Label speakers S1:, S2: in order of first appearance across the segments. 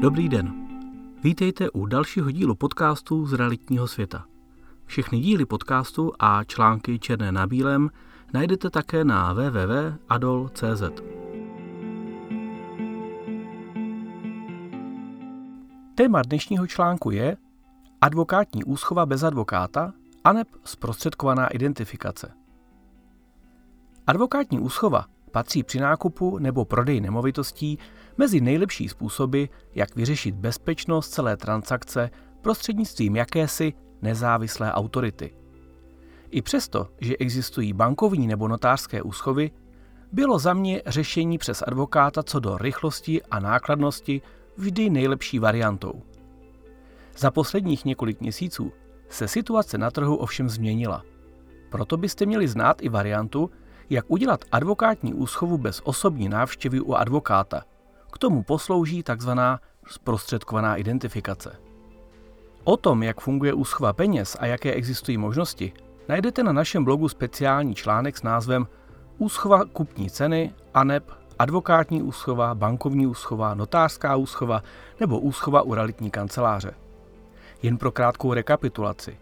S1: Dobrý den. Vítejte u dalšího dílu podcastu z realitního světa. Všechny díly podcastu a články černé na bílém najdete také na www.adol.cz. Téma dnešního článku je advokátní úschova bez advokáta aneb zprostředkovaná identifikace. Advokátní úschova patří při nákupu nebo prodeji nemovitostí mezi nejlepší způsoby, jak vyřešit bezpečnost celé transakce prostřednictvím jakési nezávislé autority. I přesto, že existují bankovní nebo notářské úschovy, bylo za mě řešení přes advokáta co do rychlosti a nákladnosti vždy nejlepší variantou. Za posledních několik měsíců se situace na trhu ovšem změnila. Proto byste měli znát i variantu, jak udělat advokátní úschovu bez osobní návštěvy u advokáta. K tomu poslouží tzv. zprostředkovaná identifikace. O tom, jak funguje úschova peněz a jaké existují možnosti, najdete na našem blogu speciální článek s názvem Úschova kupní ceny, ANEP, advokátní úschova, bankovní úschova, notářská úschova nebo úschova u realitní kanceláře. Jen pro krátkou rekapitulaci.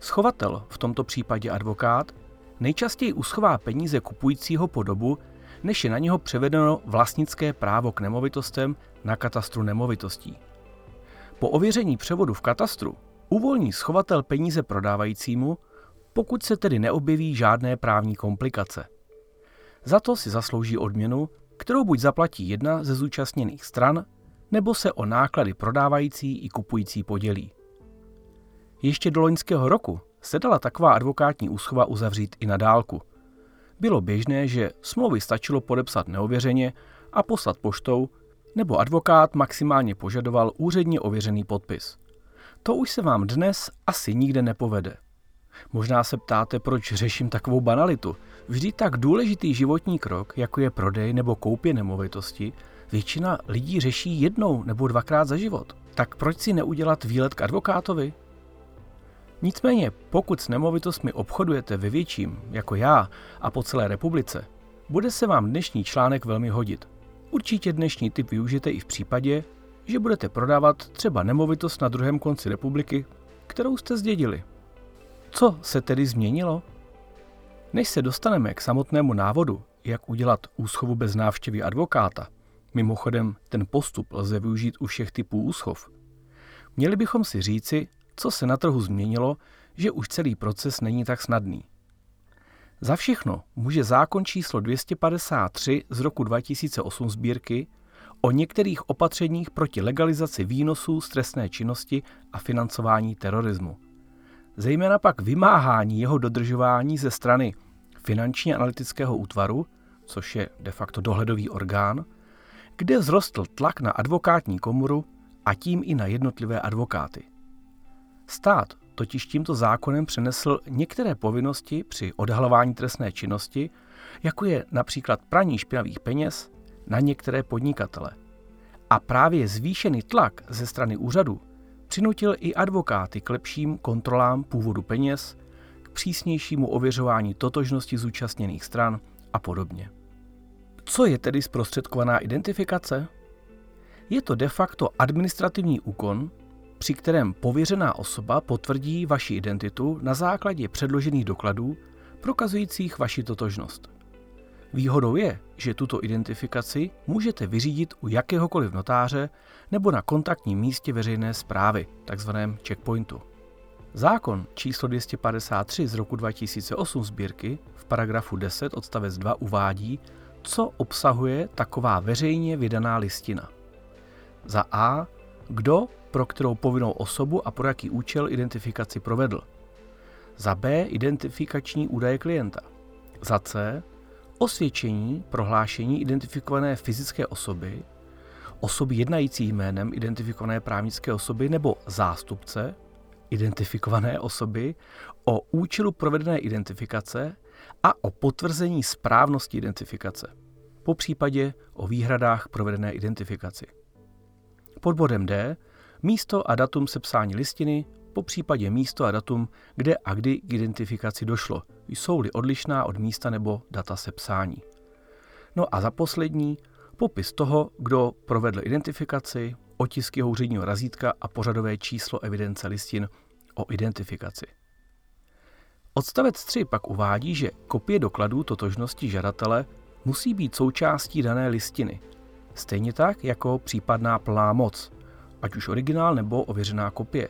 S1: Schovatel, v tomto případě advokát, nejčastěji uschová peníze kupujícího po dobu, než je na něho převedeno vlastnické právo k nemovitostem na katastru nemovitostí. Po ověření převodu v katastru uvolní schovatel peníze prodávajícímu, pokud se tedy neobjeví žádné právní komplikace. Za to si zaslouží odměnu, kterou buď zaplatí jedna ze zúčastněných stran, nebo se o náklady prodávající i kupující podělí. Ještě do loňského roku se dala taková advokátní úschova uzavřít i na dálku. Bylo běžné, že smlouvy stačilo podepsat neověřeně a poslat poštou, nebo advokát maximálně požadoval úředně ověřený podpis. To už se vám dnes asi nikde nepovede. Možná se ptáte, proč řeším takovou banalitu. Vždy tak důležitý životní krok, jako je prodej nebo koupě nemovitosti, většina lidí řeší jednou nebo dvakrát za život. Tak proč si neudělat výlet k advokátovi? Nicméně, pokud s nemovitostmi obchodujete ve větším, jako já, a po celé republice, bude se vám dnešní článek velmi hodit. Určitě dnešní typ využijete i v případě, že budete prodávat třeba nemovitost na druhém konci republiky, kterou jste zdědili. Co se tedy změnilo? Než se dostaneme k samotnému návodu, jak udělat úschovu bez návštěvy advokáta, mimochodem ten postup lze využít u všech typů úschov, měli bychom si říci, co se na trhu změnilo, že už celý proces není tak snadný. Za všechno může zákon číslo 253 z roku 2008 sbírky o některých opatřeních proti legalizaci výnosů z trestné činnosti a financování terorismu. Zejména pak vymáhání jeho dodržování ze strany finančně analytického útvaru, což je de facto dohledový orgán, kde vzrostl tlak na advokátní komoru a tím i na jednotlivé advokáty. Stát totiž tímto zákonem přenesl některé povinnosti při odhalování trestné činnosti, jako je například praní špinavých peněz, na některé podnikatele. A právě zvýšený tlak ze strany úřadu přinutil i advokáty k lepším kontrolám původu peněz, k přísnějšímu ověřování totožnosti zúčastněných stran a podobně. Co je tedy zprostředkovaná identifikace? Je to de facto administrativní úkon, při kterém pověřená osoba potvrdí vaši identitu na základě předložených dokladů prokazujících vaši totožnost. Výhodou je, že tuto identifikaci můžete vyřídit u jakéhokoliv notáře nebo na kontaktním místě veřejné zprávy, takzvaném checkpointu. Zákon číslo 253 z roku 2008 sbírky v paragrafu 10 odstavec 2 uvádí, co obsahuje taková veřejně vydaná listina. Za A. Kdo pro kterou povinnou osobu a pro jaký účel identifikaci provedl. Za B identifikační údaje klienta. Za C osvědčení prohlášení identifikované fyzické osoby, osoby jednající jménem identifikované právnické osoby nebo zástupce identifikované osoby o účelu provedené identifikace a o potvrzení správnosti identifikace, po případě o výhradách provedené identifikaci. Pod bodem D místo a datum sepsání listiny, po případě místo a datum, kde a kdy k identifikaci došlo, jsou-li odlišná od místa nebo data sepsání. No a za poslední, popis toho, kdo provedl identifikaci, otisky úředního razítka a pořadové číslo evidence listin o identifikaci. Odstavec 3 pak uvádí, že kopie dokladů totožnosti žadatele musí být součástí dané listiny, stejně tak jako případná plná moc, ať už originál nebo ověřená kopie,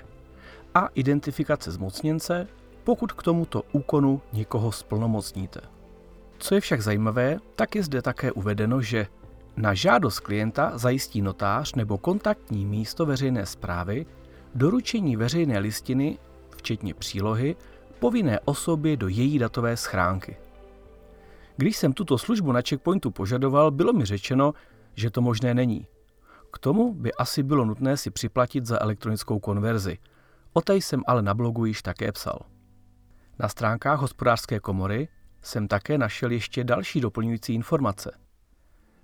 S1: a identifikace zmocněnce, pokud k tomuto úkonu někoho splnomocníte. Co je však zajímavé, tak je zde také uvedeno, že na žádost klienta zajistí notář nebo kontaktní místo veřejné zprávy doručení veřejné listiny, včetně přílohy, povinné osobě do její datové schránky. Když jsem tuto službu na checkpointu požadoval, bylo mi řečeno, že to možné není. K tomu by asi bylo nutné si připlatit za elektronickou konverzi. O té jsem ale na blogu již také psal. Na stránkách hospodářské komory jsem také našel ještě další doplňující informace.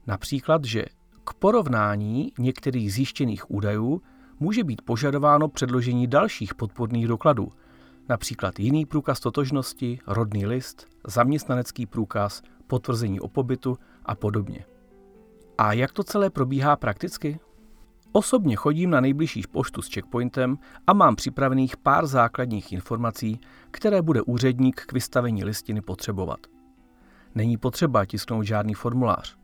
S1: Například, že k porovnání některých zjištěných údajů může být požadováno předložení dalších podporných dokladů, například jiný průkaz totožnosti, rodný list, zaměstnanecký průkaz, potvrzení o pobytu a podobně. A jak to celé probíhá prakticky? Osobně chodím na nejbližší poštu s checkpointem a mám připravených pár základních informací, které bude úředník k vystavení listiny potřebovat. Není potřeba tisknout žádný formulář.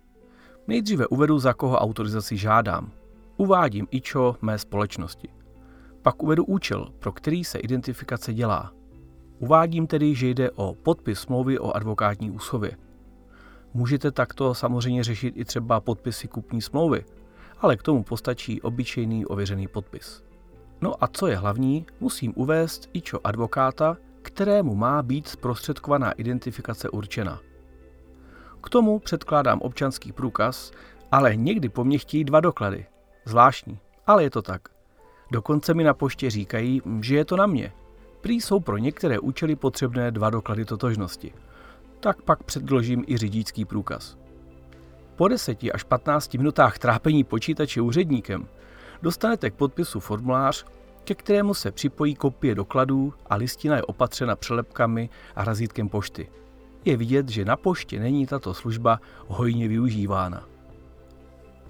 S1: Nejdříve uvedu, za koho autorizaci žádám. Uvádím IČO mé společnosti. Pak uvedu účel, pro který se identifikace dělá. Uvádím tedy, že jde o podpis smlouvy o advokátní úschově. Můžete takto samozřejmě řešit i třeba podpisy kupní smlouvy, ale k tomu postačí obyčejný ověřený podpis. No a co je hlavní, musím uvést ičo advokáta, kterému má být zprostředkovaná identifikace určena. K tomu předkládám občanský průkaz, ale někdy po mně chtějí dva doklady. Zvláštní, ale je to tak. Dokonce mi na poště říkají, že je to na mě. Prý jsou pro některé účely potřebné dva doklady totožnosti. Tak pak předložím i řidičský průkaz. Po 10 až 15 minutách trápení počítače úředníkem dostanete k podpisu formulář, ke kterému se připojí kopie dokladů a listina je opatřena přelepkami a razítkem pošty. Je vidět, že na poště není tato služba hojně využívána.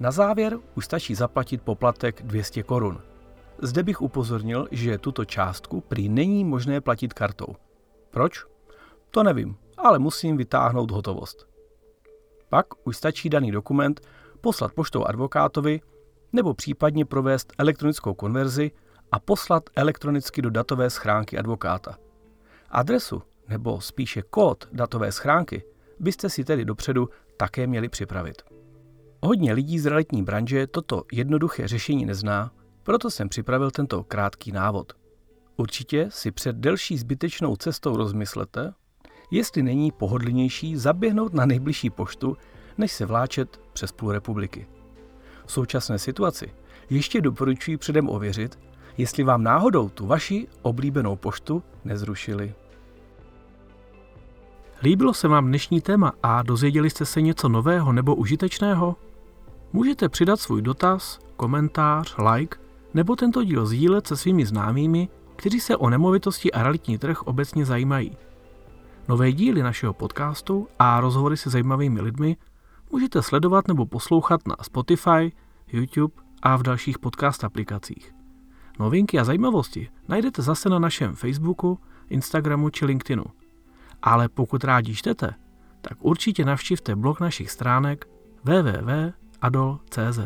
S1: Na závěr už stačí zaplatit poplatek 200 korun. Zde bych upozornil, že tuto částku prý není možné platit kartou. Proč? To nevím, ale musím vytáhnout hotovost. Pak už stačí daný dokument poslat poštou advokátovi nebo případně provést elektronickou konverzi a poslat elektronicky do datové schránky advokáta. Adresu nebo spíše kód datové schránky byste si tedy dopředu také měli připravit. Hodně lidí z realitní branže toto jednoduché řešení nezná, proto jsem připravil tento krátký návod. Určitě si před delší zbytečnou cestou rozmyslete, jestli není pohodlnější zaběhnout na nejbližší poštu, než se vláčet přes půl republiky. V současné situaci ještě doporučuji předem ověřit, jestli vám náhodou tu vaši oblíbenou poštu nezrušili. Líbilo se vám dnešní téma a dozvěděli jste se něco nového nebo užitečného? Můžete přidat svůj dotaz, komentář, like nebo tento díl sdílet se svými známými, kteří se o nemovitosti a realitní trh obecně zajímají. Nové díly našeho podcastu a rozhovory se zajímavými lidmi můžete sledovat nebo poslouchat na Spotify, YouTube a v dalších podcast aplikacích. Novinky a zajímavosti najdete zase na našem Facebooku, Instagramu či LinkedInu. Ale pokud rádi čtete, tak určitě navštivte blog našich stránek www.adol.cz.